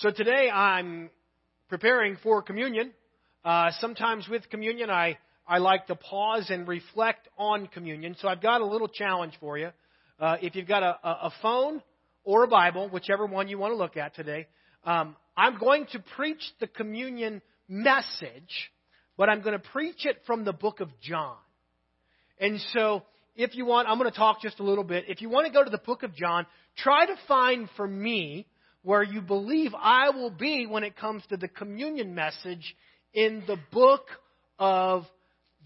So today I'm preparing for communion. Uh, sometimes with communion, I, I like to pause and reflect on communion. So I've got a little challenge for you. Uh, if you've got a, a, phone or a Bible, whichever one you want to look at today, um, I'm going to preach the communion message, but I'm going to preach it from the book of John. And so, if you want, I'm going to talk just a little bit. If you want to go to the book of John, try to find for me where you believe I will be when it comes to the communion message in the book of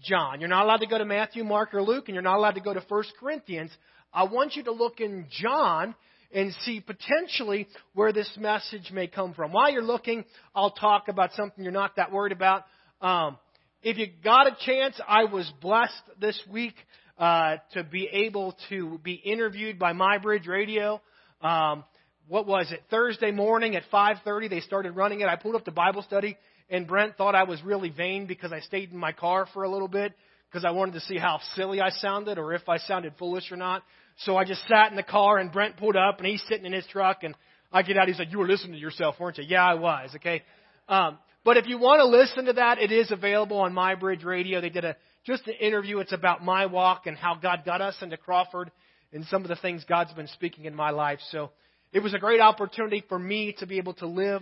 John. You're not allowed to go to Matthew, Mark, or Luke, and you're not allowed to go to 1 Corinthians. I want you to look in John and see potentially where this message may come from. While you're looking, I'll talk about something you're not that worried about. Um, if you got a chance, I was blessed this week uh, to be able to be interviewed by MyBridge Radio. Um, what was it Thursday morning at 5:30 they started running it. I pulled up the Bible study and Brent thought I was really vain because I stayed in my car for a little bit because I wanted to see how silly I sounded or if I sounded foolish or not. So I just sat in the car and Brent pulled up and he's sitting in his truck and I get out. He's like, "You were listening to yourself, weren't you?" Yeah, I was. Okay. Um, but if you want to listen to that, it is available on MyBridge Radio. They did a just an interview. It's about my walk and how God got us into Crawford and some of the things God's been speaking in my life. So it was a great opportunity for me to be able to live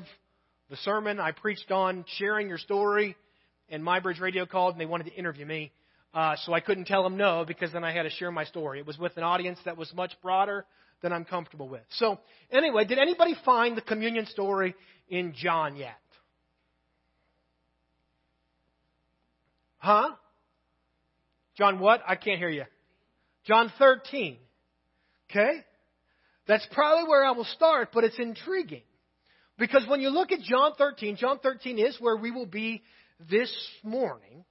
the sermon I preached on, sharing your story, and MyBridge Radio called and they wanted to interview me. Uh, so I couldn't tell them no because then I had to share my story. It was with an audience that was much broader than I'm comfortable with. So anyway, did anybody find the communion story in John yet? Huh? John what? I can't hear you. John 13. Okay? That's probably where I will start, but it's intriguing. Because when you look at John 13, John 13 is where we will be this morning,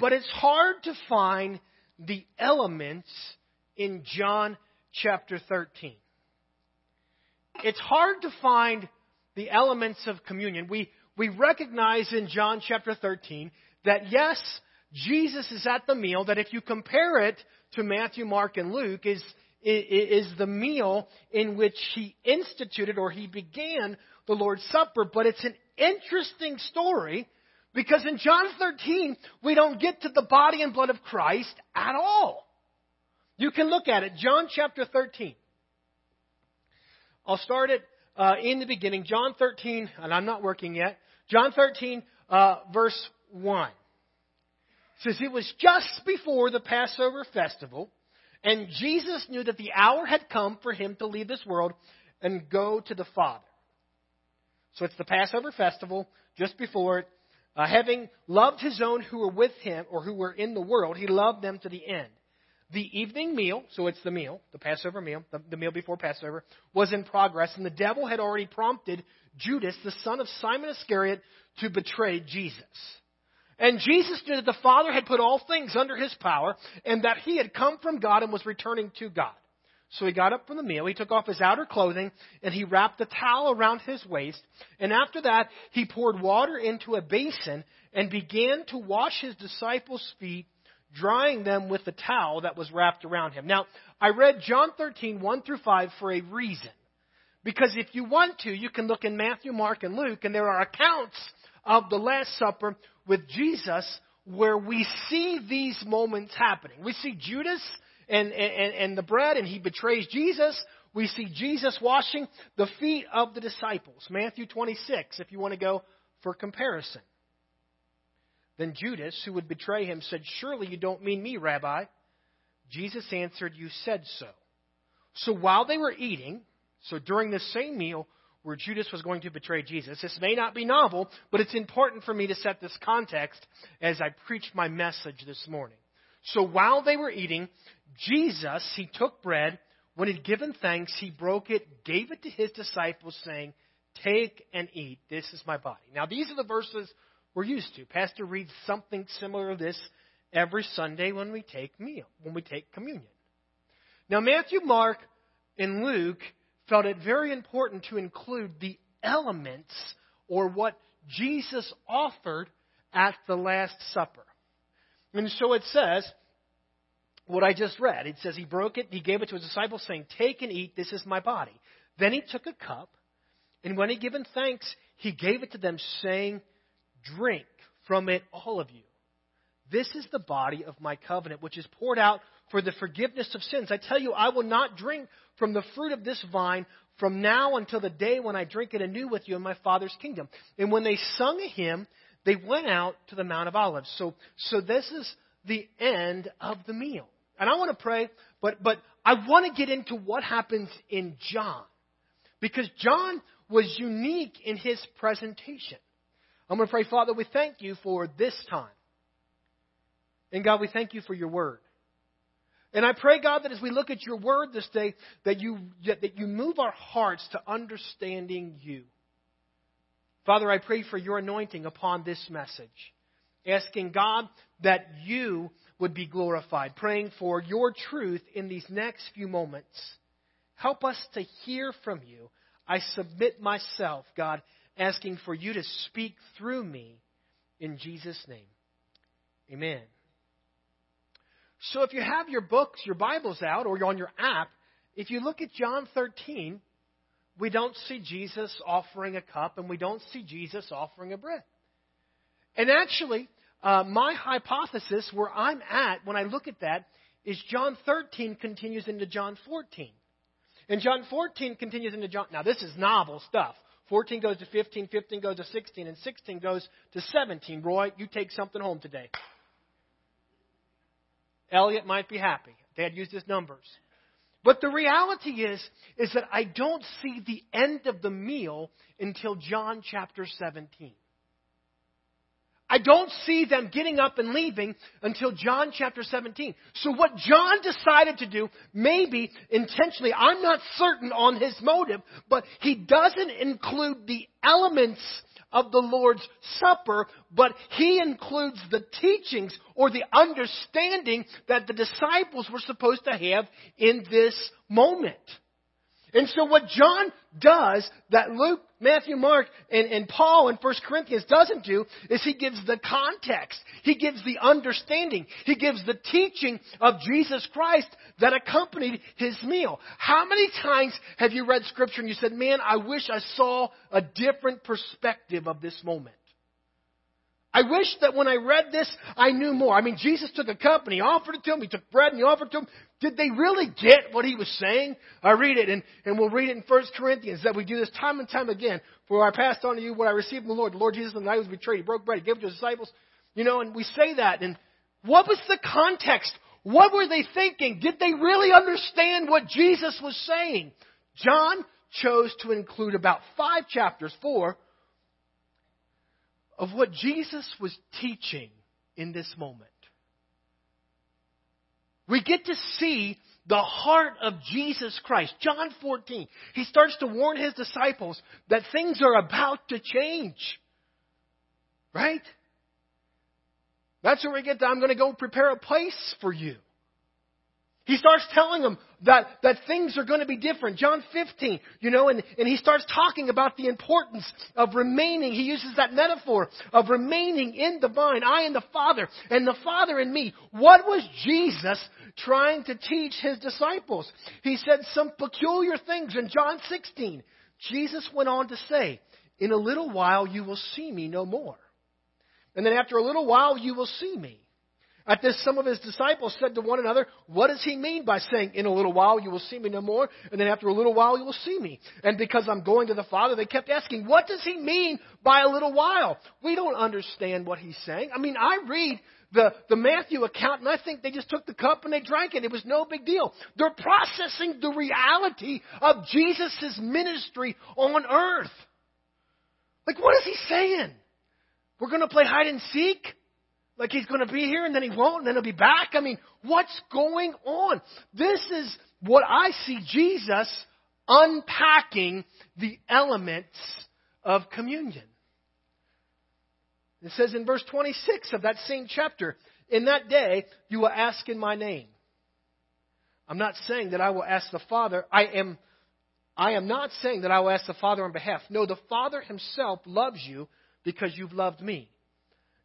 but it's hard to find the elements in John chapter 13. It's hard to find the elements of communion. We, we recognize in John chapter 13 that yes, Jesus is at the meal, that if you compare it to Matthew, Mark, and Luke, is, is the meal in which he instituted or he began the Lord's Supper. But it's an interesting story because in John 13, we don't get to the body and blood of Christ at all. You can look at it. John chapter 13. I'll start it uh, in the beginning. John 13, and I'm not working yet. John 13, uh, verse 1. It says, It was just before the Passover festival and Jesus knew that the hour had come for him to leave this world and go to the Father. So it's the Passover festival, just before it. Uh, having loved his own who were with him or who were in the world, he loved them to the end. The evening meal, so it's the meal, the Passover meal, the, the meal before Passover, was in progress, and the devil had already prompted Judas, the son of Simon Iscariot, to betray Jesus. And Jesus knew that the Father had put all things under his power and that he had come from God and was returning to God. So he got up from the meal, he took off his outer clothing, and he wrapped a towel around his waist. And after that, he poured water into a basin and began to wash his disciples' feet, drying them with the towel that was wrapped around him. Now, I read John 13, 1 through 5 for a reason. Because if you want to, you can look in Matthew, Mark, and Luke, and there are accounts of the Last Supper with Jesus where we see these moments happening. We see Judas and, and, and the bread, and he betrays Jesus. We see Jesus washing the feet of the disciples. Matthew 26, if you want to go for comparison. Then Judas, who would betray him, said, Surely you don't mean me, Rabbi. Jesus answered, You said so. So while they were eating, so during the same meal, where Judas was going to betray Jesus. This may not be novel, but it's important for me to set this context as I preach my message this morning. So while they were eating, Jesus, he took bread. When he'd given thanks, he broke it, gave it to his disciples, saying, Take and eat. This is my body. Now, these are the verses we're used to. Pastor reads something similar to this every Sunday when we take meal, when we take communion. Now, Matthew, Mark, and Luke felt it very important to include the elements or what Jesus offered at the Last Supper. And so it says, what I just read. It says he broke it, he gave it to his disciples, saying, Take and eat, this is my body. Then he took a cup, And when he given thanks, he gave it to them, saying, Drink from it, all of you. This is the body of my covenant, which is poured out for the forgiveness of sins. I tell you, I will not drink from the fruit of this vine from now until the day when I drink it anew with you in my Father's kingdom. And when they sung a hymn, they went out to the Mount of Olives. So, so this is the end of the meal. And I want to pray, but, but I want to get into what happens in John. Because John was unique in his presentation. I'm going to pray, Father, we thank you for this time. And God, we thank you for your word. And I pray, God, that as we look at your word this day, that you, that you move our hearts to understanding you. Father, I pray for your anointing upon this message, asking God that you would be glorified, praying for your truth in these next few moments. Help us to hear from you. I submit myself, God, asking for you to speak through me in Jesus' name. Amen. So if you have your books, your Bibles out, or you're on your app, if you look at John 13, we don't see Jesus offering a cup and we don't see Jesus offering a bread. And actually, uh, my hypothesis where I'm at when I look at that is John 13 continues into John 14. And John 14 continues into John. Now, this is novel stuff. 14 goes to 15, 15 goes to 16, and 16 goes to 17. Roy, you take something home today. Elliot might be happy. Dad used his numbers. But the reality is, is that I don't see the end of the meal until John chapter 17. I don't see them getting up and leaving until John chapter 17. So what John decided to do, maybe intentionally, I'm not certain on his motive, but he doesn't include the elements of the Lord's Supper, but he includes the teachings or the understanding that the disciples were supposed to have in this moment. And so what John does that Luke, Matthew, Mark, and, and Paul in 1 Corinthians doesn't do is he gives the context. He gives the understanding. He gives the teaching of Jesus Christ that accompanied his meal. How many times have you read scripture and you said, man, I wish I saw a different perspective of this moment? I wish that when I read this, I knew more. I mean, Jesus took a cup and he offered it to him. He took bread and he offered it to him. Did they really get what he was saying? I read it, and, and we'll read it in 1 Corinthians that we do this time and time again. For I passed on to you what I received from the Lord. The Lord Jesus, on the night was betrayed, he broke bread, he gave it to his disciples. You know, and we say that. And what was the context? What were they thinking? Did they really understand what Jesus was saying? John chose to include about five chapters, four, of what Jesus was teaching in this moment. We get to see the heart of Jesus Christ. John 14, he starts to warn his disciples that things are about to change. Right? That's where we get to, I'm going to go prepare a place for you. He starts telling them that, that things are going to be different. John 15, you know, and, and he starts talking about the importance of remaining. He uses that metaphor of remaining in the vine, I and the Father, and the Father in me. What was Jesus trying to teach his disciples? He said some peculiar things in John 16. Jesus went on to say, In a little while you will see me no more. And then after a little while you will see me. At this, some of his disciples said to one another, What does he mean by saying, In a little while you will see me no more, and then after a little while you will see me? And because I'm going to the Father, they kept asking, What does he mean by a little while? We don't understand what he's saying. I mean, I read the, the Matthew account, and I think they just took the cup and they drank it. It was no big deal. They're processing the reality of Jesus' ministry on earth. Like, what is he saying? We're going to play hide and seek? Like he's going to be here and then he won't and then he'll be back? I mean, what's going on? This is what I see Jesus unpacking the elements of communion. It says in verse 26 of that same chapter, In that day you will ask in my name. I'm not saying that I will ask the Father. I am, I am not saying that I will ask the Father on behalf. No, the Father himself loves you because you've loved me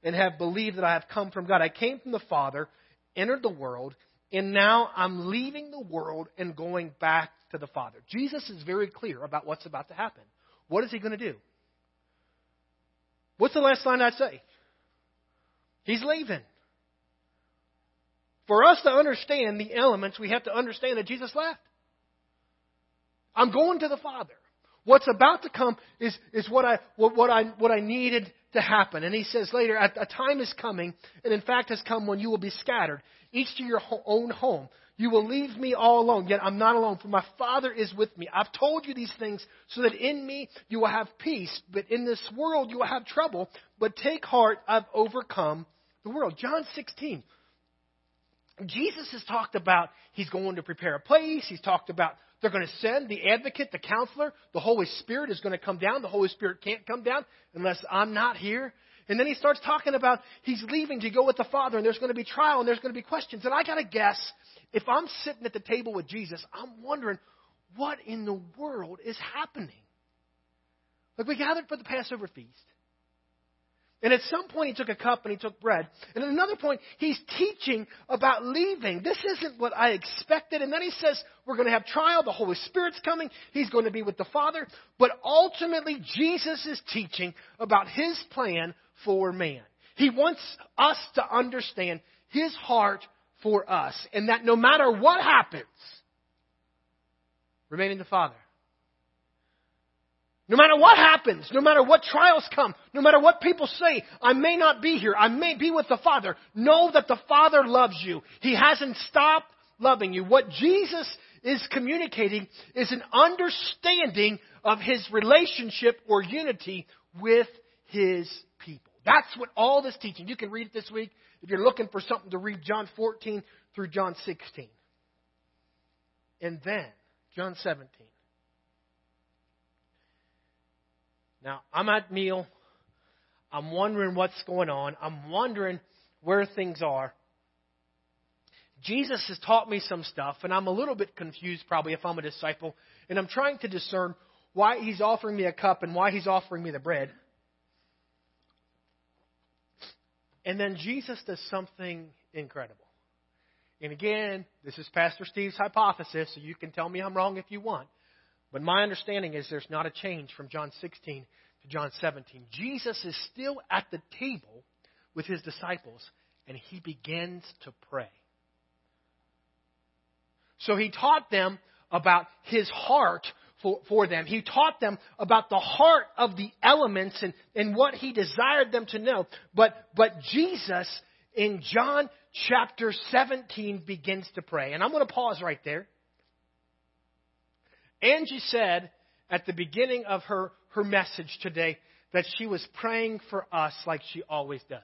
and have believed that I have come from God. I came from the Father, entered the world, and now I'm leaving the world and going back to the Father. Jesus is very clear about what's about to happen. what is he going to do? What's the last line I'd say? He's leaving. For us to understand the elements, we have to understand that Jesus left. I'm going to the Father. What's about to come is, is what, I, what, what, I, what I needed to happen. And he says later, a time is coming, and in fact has come when you will be scattered, each to your own home. You will leave me all alone, yet I'm not alone, for my Father is with me. I've told you these things so that in me you will have peace, but in this world you will have trouble. But take heart, I've overcome the world. John 16. Jesus has talked about he's going to prepare a place. He's talked about they're going to send the advocate, the counselor. The Holy Spirit is going to come down. The Holy Spirit can't come down unless I'm not here. And then he starts talking about he's leaving to go with the Father, and there's going to be trial, and there's going to be questions. And I got to guess, if I'm sitting at the table with Jesus, I'm wondering, what in the world is happening? Like, we gathered for the Passover feast. And at some point, he took a cup and he took bread. And at another point, he's teaching about leaving. This isn't what I expected. And then he says, We're going to have trial. The Holy Spirit's coming. He's going to be with the Father. But ultimately, Jesus is teaching about his plan for man. He wants us to understand his heart for us. And that no matter what happens, remain in the Father. No matter what happens, no matter what trials come, no matter what people say, I may not be here, I may be with the Father. Know that the Father loves you. He hasn't stopped loving you. What Jesus is communicating is an understanding of his relationship or unity with his people. That's what all this teaching. You can read it this week if you're looking for something to read John 14 through John 16. And then, John 17. Now, I'm at meal. I'm wondering what's going on. I'm wondering where things are. Jesus has taught me some stuff, and I'm a little bit confused probably if I'm a disciple, and I'm trying to discern why he's offering me a cup and why he's offering me the bread. And then Jesus does something incredible. And again, this is Pastor Steve's hypothesis, so you can tell me I'm wrong if you want. But my understanding is there's not a change from John 16 to John 17. Jesus is still at the table with his disciples, and he begins to pray. So he taught them about his heart for, for them. He taught them about the heart of the elements and, and what he desired them to know. But, but Jesus in John chapter 17 begins to pray. And I'm going to pause right there. Angie said at the beginning of her, her message today that she was praying for us like she always does.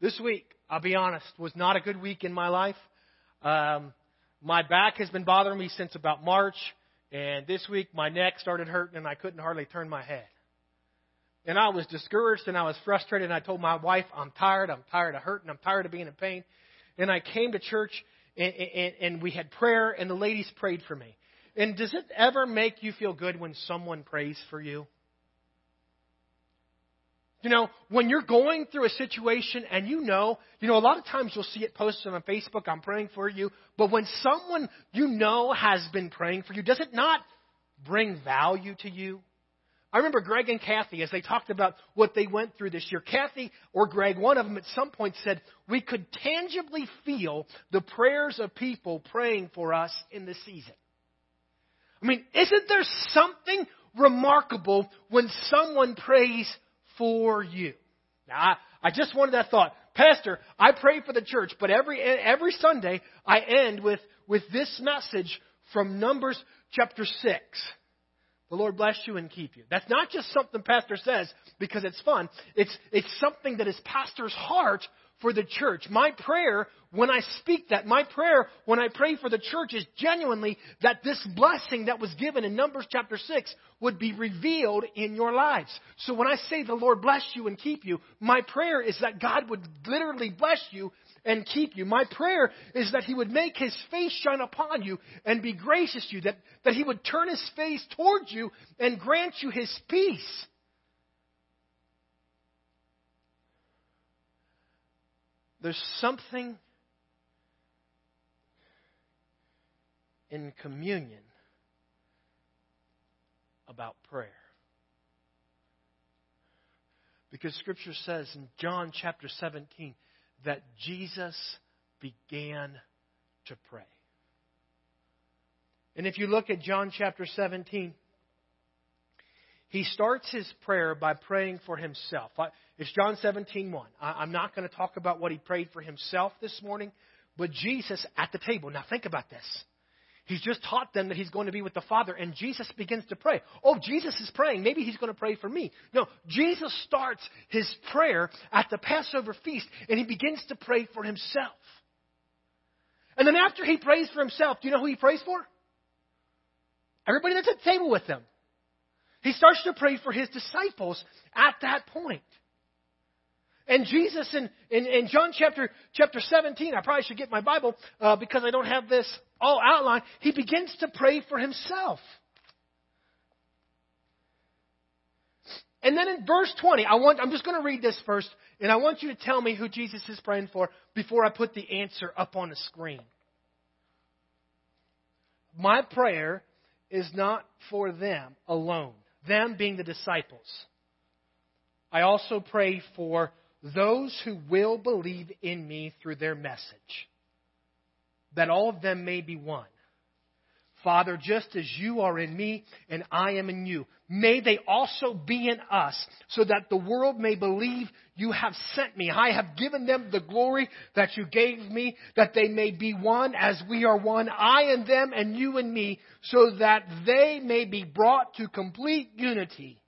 This week, I'll be honest, was not a good week in my life. Um, my back has been bothering me since about March, and this week my neck started hurting and I couldn't hardly turn my head. And I was discouraged and I was frustrated, and I told my wife, I'm tired, I'm tired of hurting, I'm tired of being in pain. And I came to church and, and, and we had prayer, and the ladies prayed for me. And does it ever make you feel good when someone prays for you? You know, when you're going through a situation and you know, you know, a lot of times you'll see it posted on Facebook, I'm praying for you. But when someone you know has been praying for you, does it not bring value to you? I remember Greg and Kathy as they talked about what they went through this year. Kathy or Greg, one of them at some point said, We could tangibly feel the prayers of people praying for us in this season. I mean, isn't there something remarkable when someone prays for you? Now, I, I just wanted that thought. Pastor, I pray for the church, but every, every Sunday I end with, with this message from Numbers chapter 6. The Lord bless you and keep you. That's not just something Pastor says because it's fun. It's, it's something that is Pastor's heart for the church. My prayer when I speak that, my prayer when I pray for the church is genuinely that this blessing that was given in Numbers chapter 6 would be revealed in your lives. So when I say the Lord bless you and keep you, my prayer is that God would literally bless you and keep you. My prayer is that He would make His face shine upon you and be gracious to you, that, that He would turn His face towards you and grant you His peace. There's something in communion about prayer. Because Scripture says in John chapter 17 that Jesus began to pray. And if you look at John chapter 17, he starts his prayer by praying for himself. It's John 17, 1. I'm not going to talk about what he prayed for himself this morning, but Jesus at the table. Now think about this. He's just taught them that he's going to be with the Father, and Jesus begins to pray. Oh, Jesus is praying. Maybe he's going to pray for me. No, Jesus starts his prayer at the Passover feast, and he begins to pray for himself. And then after he prays for himself, do you know who he prays for? Everybody that's at the table with him. He starts to pray for his disciples at that point. And Jesus in, in, in, John chapter, chapter 17, I probably should get my Bible uh, because I don't have this all outlined. He begins to pray for himself. And then in verse 20, I want, I'm just going to read this first, and I want you to tell me who Jesus is praying for before I put the answer up on the screen. My prayer is not for them alone, them being the disciples. I also pray for those who will believe in me through their message, that all of them may be one. Father, just as you are in me and I am in you, may they also be in us, so that the world may believe you have sent me. I have given them the glory that you gave me, that they may be one as we are one, I and them and you and me, so that they may be brought to complete unity.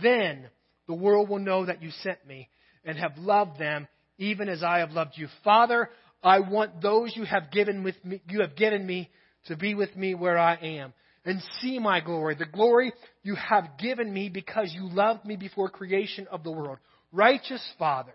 Then the world will know that you sent me and have loved them even as I have loved you. Father, I want those you have given with me, you have given me to be with me where I am and see my glory, the glory you have given me because you loved me before creation of the world. Righteous Father,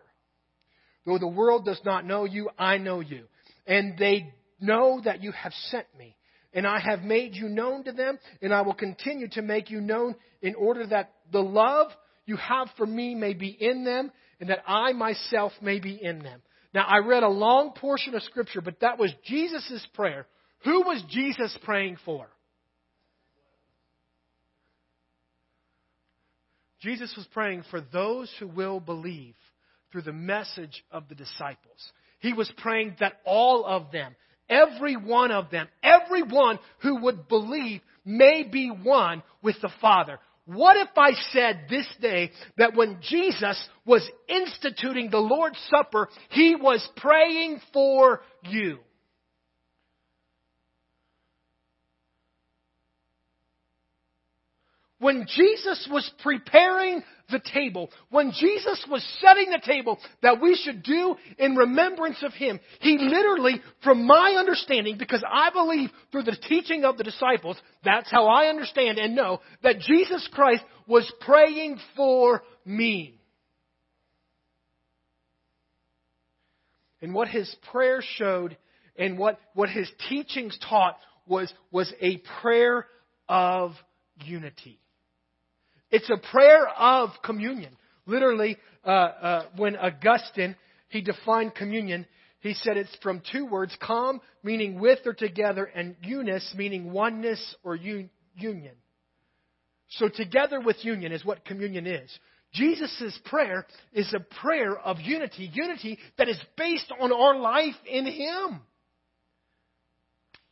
though the world does not know you, I know you. And they know that you have sent me. And I have made you known to them, and I will continue to make you known in order that the love you have for me may be in them, and that I myself may be in them. Now, I read a long portion of Scripture, but that was Jesus' prayer. Who was Jesus praying for? Jesus was praying for those who will believe through the message of the disciples. He was praying that all of them, every one of them, everyone who would believe may be one with the Father. What if I said this day that when Jesus was instituting the Lord's Supper, He was praying for you? When Jesus was preparing the table, when Jesus was setting the table that we should do in remembrance of Him, He literally, from my understanding, because I believe through the teaching of the disciples, that's how I understand and know that Jesus Christ was praying for me. And what His prayer showed and what, what His teachings taught was, was a prayer of unity. It's a prayer of communion. Literally, uh, uh, when Augustine he defined communion, he said it's from two words: "com," meaning with or together, and "unis," meaning oneness or un- union. So, together with union is what communion is. Jesus' prayer is a prayer of unity, unity that is based on our life in Him.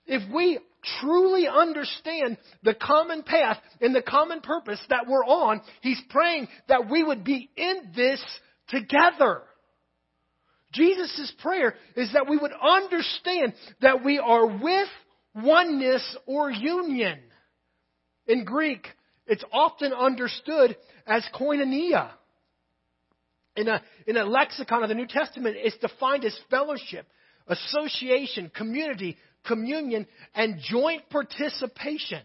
If we truly understand the common path and the common purpose that we're on, He's praying that we would be in this together. Jesus' prayer is that we would understand that we are with oneness or union. In Greek, it's often understood as koinonia. In a, in a lexicon of the New Testament, it's defined as fellowship, association, community, communion, and joint participation.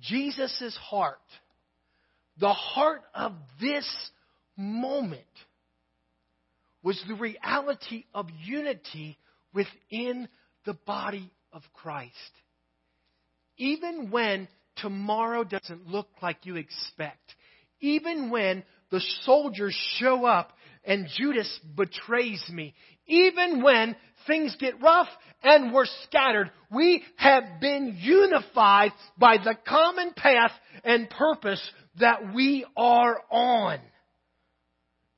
Jesus' heart, the heart of this moment, was the reality of unity within the body of Christ. Even when tomorrow doesn't look like you expect, even when the soldiers show up and Judas betrays me, Even when things get rough and we're scattered, we have been unified by the common path and purpose that we are on.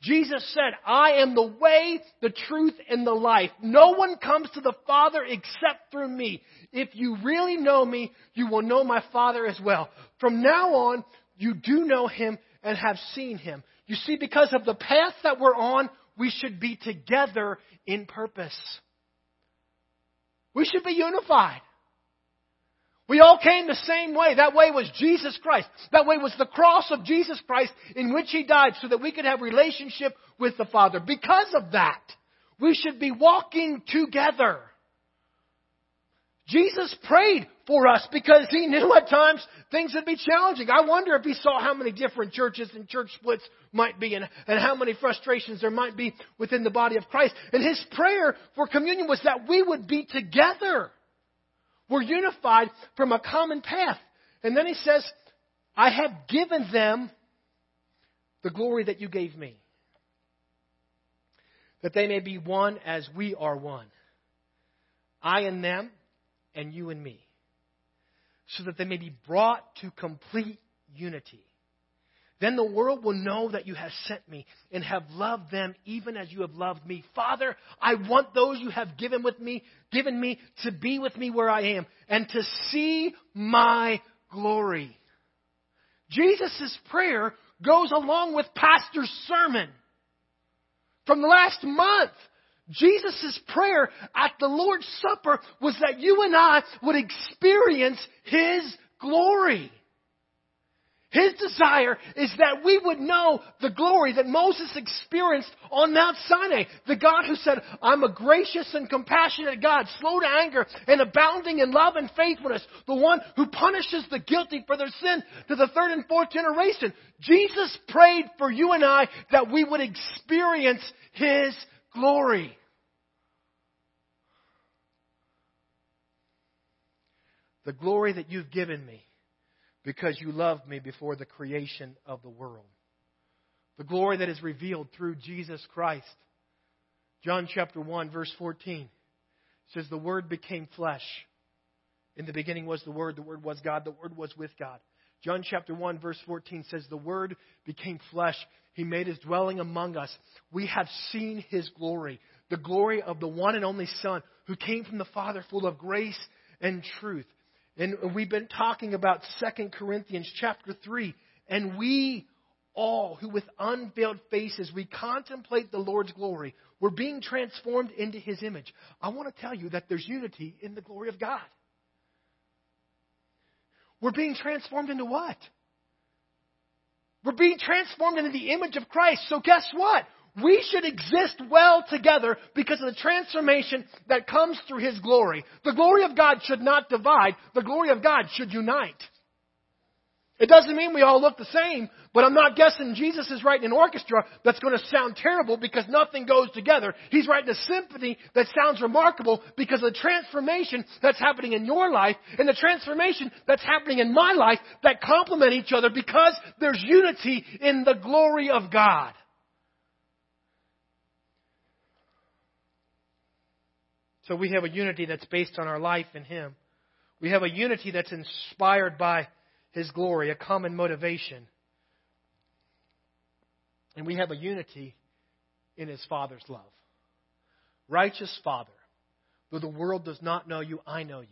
Jesus said, I am the way, the truth, and the life. No one comes to the Father except through me. If you really know me, you will know my Father as well. From now on, you do know him and have seen him. You see, because of the path that we're on, we should be together in purpose. We should be unified. We all came the same way. That way was Jesus Christ. That way was the cross of Jesus Christ in which He died so that we could have relationship with the Father. Because of that, we should be walking together. Jesus prayed for us because he knew at times things would be challenging. I wonder if he saw how many different churches and church splits might be and, and how many frustrations there might be within the body of Christ. And his prayer for communion was that we would be together. We're unified from a common path. And then he says, I have given them the glory that you gave me, that they may be one as we are one. I and them, and you and me, so that they may be brought to complete unity. Then the world will know that you have sent me and have loved them even as you have loved me. Father, I want those you have given with me, given me to be with me where I am and to see my glory. Jesus' prayer goes along with Pastor's sermon from last month. Jesus' prayer at the Lord's Supper was that you and I would experience His glory. His desire is that we would know the glory that Moses experienced on Mount Sinai. The God who said, I'm a gracious and compassionate God, slow to anger and abounding in love and faithfulness. The one who punishes the guilty for their sin to the third and fourth generation. Jesus prayed for you and I that we would experience His glory. The glory that you've given me because you loved me before the creation of the world. The glory that is revealed through Jesus Christ. John chapter 1 verse 14 says the word became flesh. In the beginning was the word, the word was God, the word was with God. John chapter 1 verse 14 says the word became flesh. He made his dwelling among us. We have seen his glory, the glory of the one and only son who came from the Father full of grace and truth. And we've been talking about 2 Corinthians chapter 3. And we all who with unveiled faces we contemplate the Lord's glory, we're being transformed into his image. I want to tell you that there's unity in the glory of God. We're being transformed into what? We're being transformed into the image of Christ. So guess what? We should exist well together because of the transformation that comes through His glory. The glory of God should not divide. The glory of God should unite. It doesn't mean we all look the same, but I'm not guessing Jesus is writing an orchestra that's going to sound terrible because nothing goes together. He's writing a symphony that sounds remarkable because of the transformation that's happening in your life and the transformation that's happening in my life that complement each other because there's unity in the glory of God. So we have a unity that's based on our life in Him. We have a unity that's inspired by His glory, a common motivation. And we have a unity in His Father's love. Righteous Father, though the world does not know you, I know you.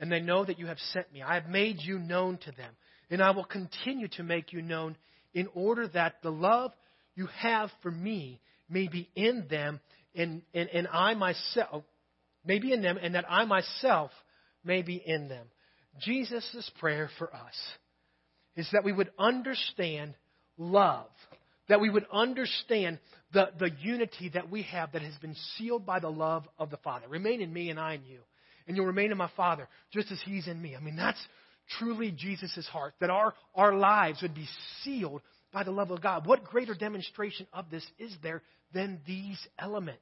And they know that you have sent me. I have made you known to them. And I will continue to make you known in order that the love you have for me may be in them and, and, and I myself may be in them, and that I myself may be in them. Jesus' prayer for us is that we would understand love, that we would understand the, the unity that we have that has been sealed by the love of the Father. Remain in me and I in you. And you'll remain in my Father just as He's in me. I mean, that's truly Jesus' heart, that our, our lives would be sealed by the love of God. What greater demonstration of this is there than these elements.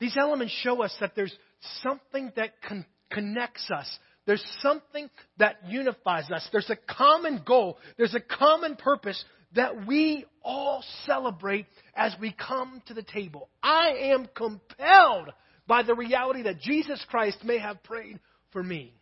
These elements show us that there's something that con- connects us. There's something that unifies us. There's a common goal. There's a common purpose that we all celebrate as we come to the table. I am compelled by the reality that Jesus Christ may have prayed for me.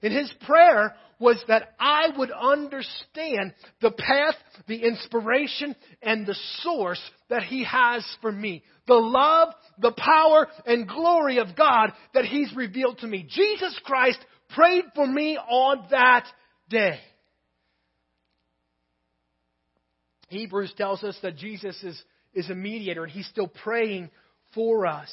In his prayer was that I would understand the path, the inspiration, and the source that he has for me. The love, the power, and glory of God that he's revealed to me. Jesus Christ prayed for me on that day. Hebrews tells us that Jesus is, is a mediator and he's still praying for us.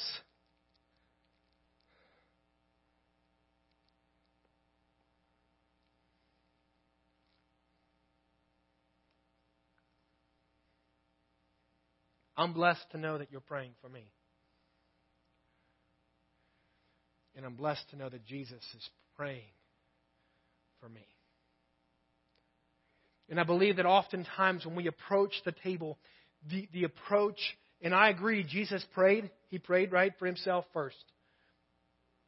I'm blessed to know that you're praying for me. And I'm blessed to know that Jesus is praying for me. And I believe that oftentimes when we approach the table, the, the approach, and I agree, Jesus prayed. He prayed, right, for himself first.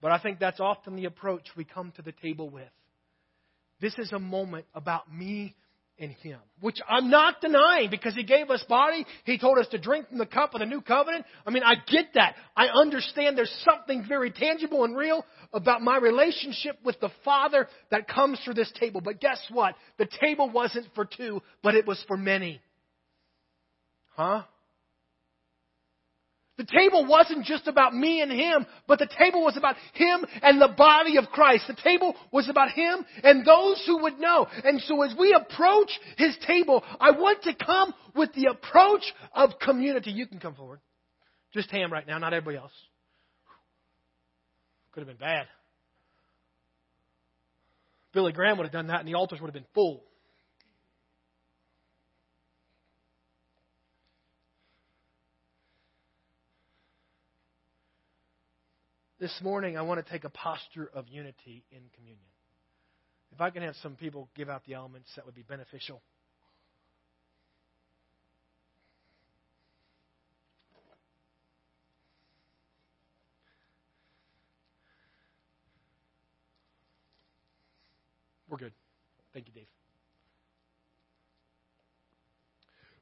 But I think that's often the approach we come to the table with. This is a moment about me in Him, which I'm not denying because He gave us body. He told us to drink from the cup of the new covenant. I mean, I get that. I understand there's something very tangible and real about my relationship with the Father that comes through this table. But guess what? The table wasn't for two, but it was for many. Huh? The table wasn't just about me and him, but the table was about him and the body of Christ. The table was about him and those who would know. And so as we approach his table, I want to come with the approach of community. You can come forward. Just him right now, not everybody else. Could have been bad. Billy Graham would have done that and the altars would have been full. This morning, I want to take a posture of unity in communion. If I can have some people give out the elements, that would be beneficial. We're good. Thank you, Dave.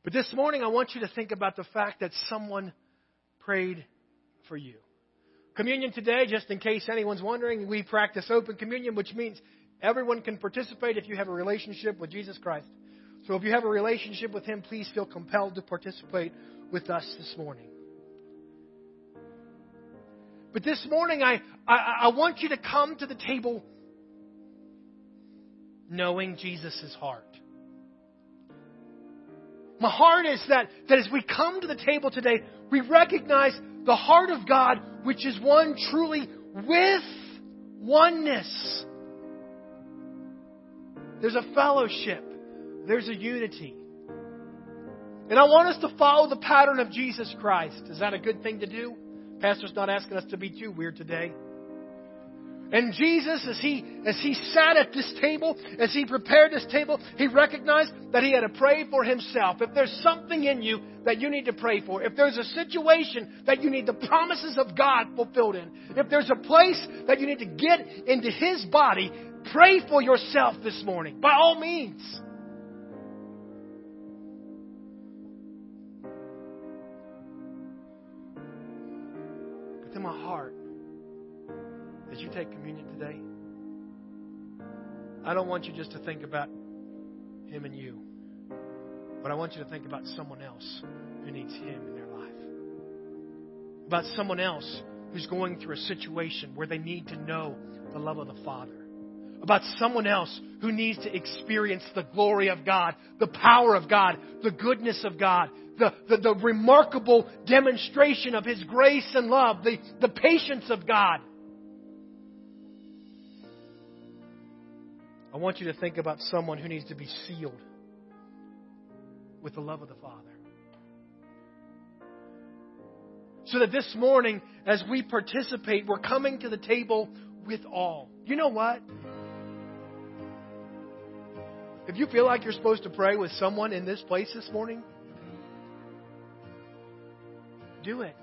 But this morning, I want you to think about the fact that someone prayed for you. Communion today, just in case anyone's wondering, we practice open communion, which means everyone can participate if you have a relationship with Jesus Christ. So if you have a relationship with Him, please feel compelled to participate with us this morning. But this morning, I, I, I want you to come to the table knowing Jesus' heart. My heart is that, that as we come to the table today, we recognize the heart of God, which is one truly with oneness. There's a fellowship, there's a unity. And I want us to follow the pattern of Jesus Christ. Is that a good thing to do? Pastor's not asking us to be too weird today. And Jesus, as he, as he sat at this table, as he prepared this table, he recognized that he had to pray for himself. If there's something in you that you need to pray for, if there's a situation that you need the promises of God fulfilled in, if there's a place that you need to get into his body, pray for yourself this morning, by all means. But in my heart, as you take communion today, I don't want you just to think about him and you, but I want you to think about someone else who needs him in their life. About someone else who's going through a situation where they need to know the love of the Father. About someone else who needs to experience the glory of God, the power of God, the goodness of God, the, the, the remarkable demonstration of His grace and love, the, the patience of God. I want you to think about someone who needs to be sealed with the love of the Father. So that this morning, as we participate, we're coming to the table with all. You know what? If you feel like you're supposed to pray with someone in this place this morning, do it.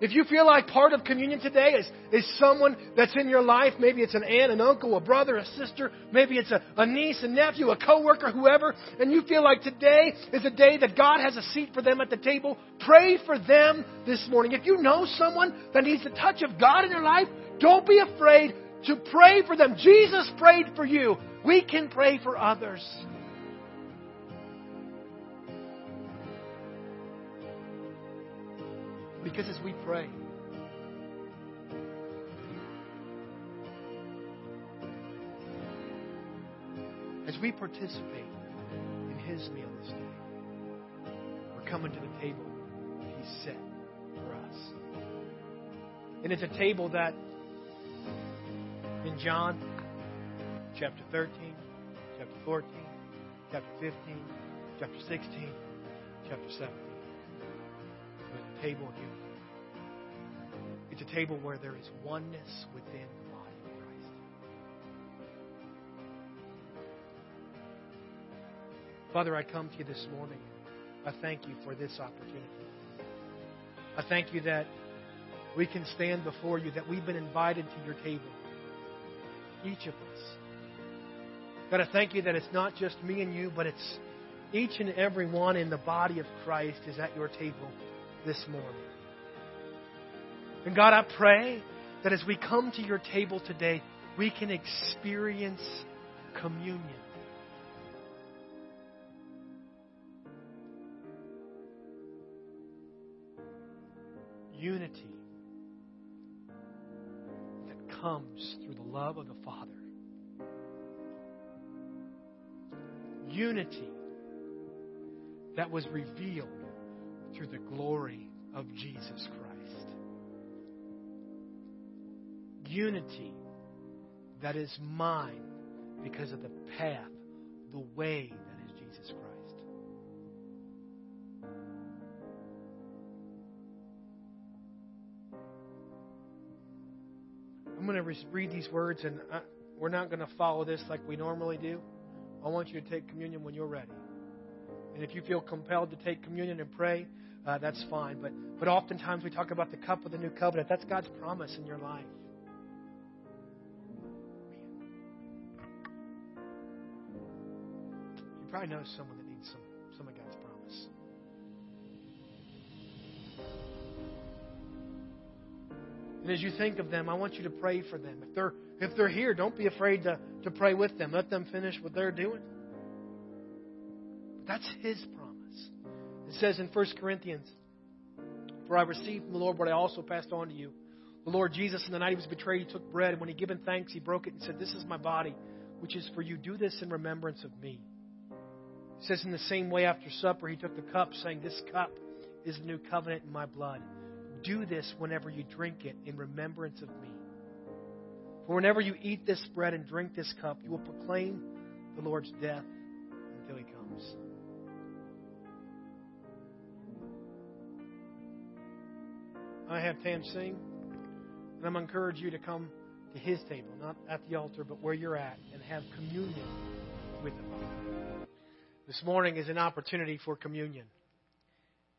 If you feel like part of communion today is, is someone that's in your life, maybe it's an aunt, an uncle, a brother, a sister, maybe it's a, a niece, a nephew, a coworker, whoever, and you feel like today is a day that God has a seat for them at the table, pray for them this morning. If you know someone that needs the touch of God in their life, don't be afraid to pray for them. Jesus prayed for you. We can pray for others. Because as we pray, as we participate in His meal this day, we're coming to the table that He set for us. And it's a table that in John chapter 13, chapter 14, chapter 15, chapter 16, chapter 17. Table unity. It's a table where there is oneness within the body of Christ. Father, I come to you this morning. I thank you for this opportunity. I thank you that we can stand before you, that we've been invited to your table. Each of us. God, I thank you that it's not just me and you, but it's each and every one in the body of Christ is at your table this morning. And God, I pray that as we come to your table today, we can experience communion. Unity that comes through the love of the Father. Unity that was revealed through the glory of Jesus Christ. Unity that is mine because of the path, the way that is Jesus Christ. I'm going to read these words, and I, we're not going to follow this like we normally do. I want you to take communion when you're ready. And if you feel compelled to take communion and pray, uh, that's fine. But, but oftentimes we talk about the cup of the new covenant. That's God's promise in your life. You probably know someone that needs some, some of God's promise. And as you think of them, I want you to pray for them. If they're if they're here, don't be afraid to, to pray with them. Let them finish what they're doing. That's His. It says in 1 Corinthians, For I received from the Lord what I also passed on to you. The Lord Jesus, in the night he was betrayed, he took bread, and when he given thanks, he broke it and said, This is my body, which is for you. Do this in remembrance of me. It says, In the same way, after supper, he took the cup, saying, This cup is the new covenant in my blood. Do this whenever you drink it in remembrance of me. For whenever you eat this bread and drink this cup, you will proclaim the Lord's death until he comes. I have Tam sing, and I'm encourage you to come to his table, not at the altar, but where you're at, and have communion with the Father. This morning is an opportunity for communion.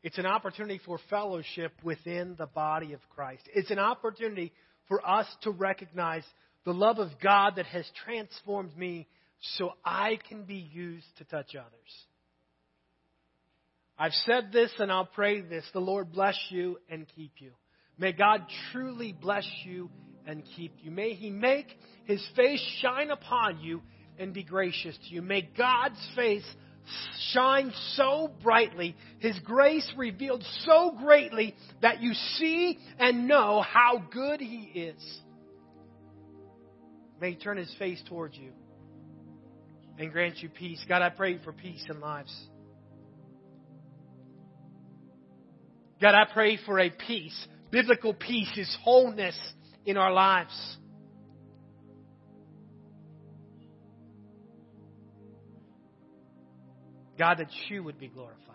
It's an opportunity for fellowship within the body of Christ. It's an opportunity for us to recognize the love of God that has transformed me so I can be used to touch others. I've said this and I'll pray this. The Lord bless you and keep you. May God truly bless you and keep you. May He make His face shine upon you and be gracious to you. May God's face shine so brightly, His grace revealed so greatly that you see and know how good He is. May He turn His face towards you and grant you peace. God, I pray for peace in lives. God, I pray for a peace. Biblical peace is wholeness in our lives. God, that you would be glorified.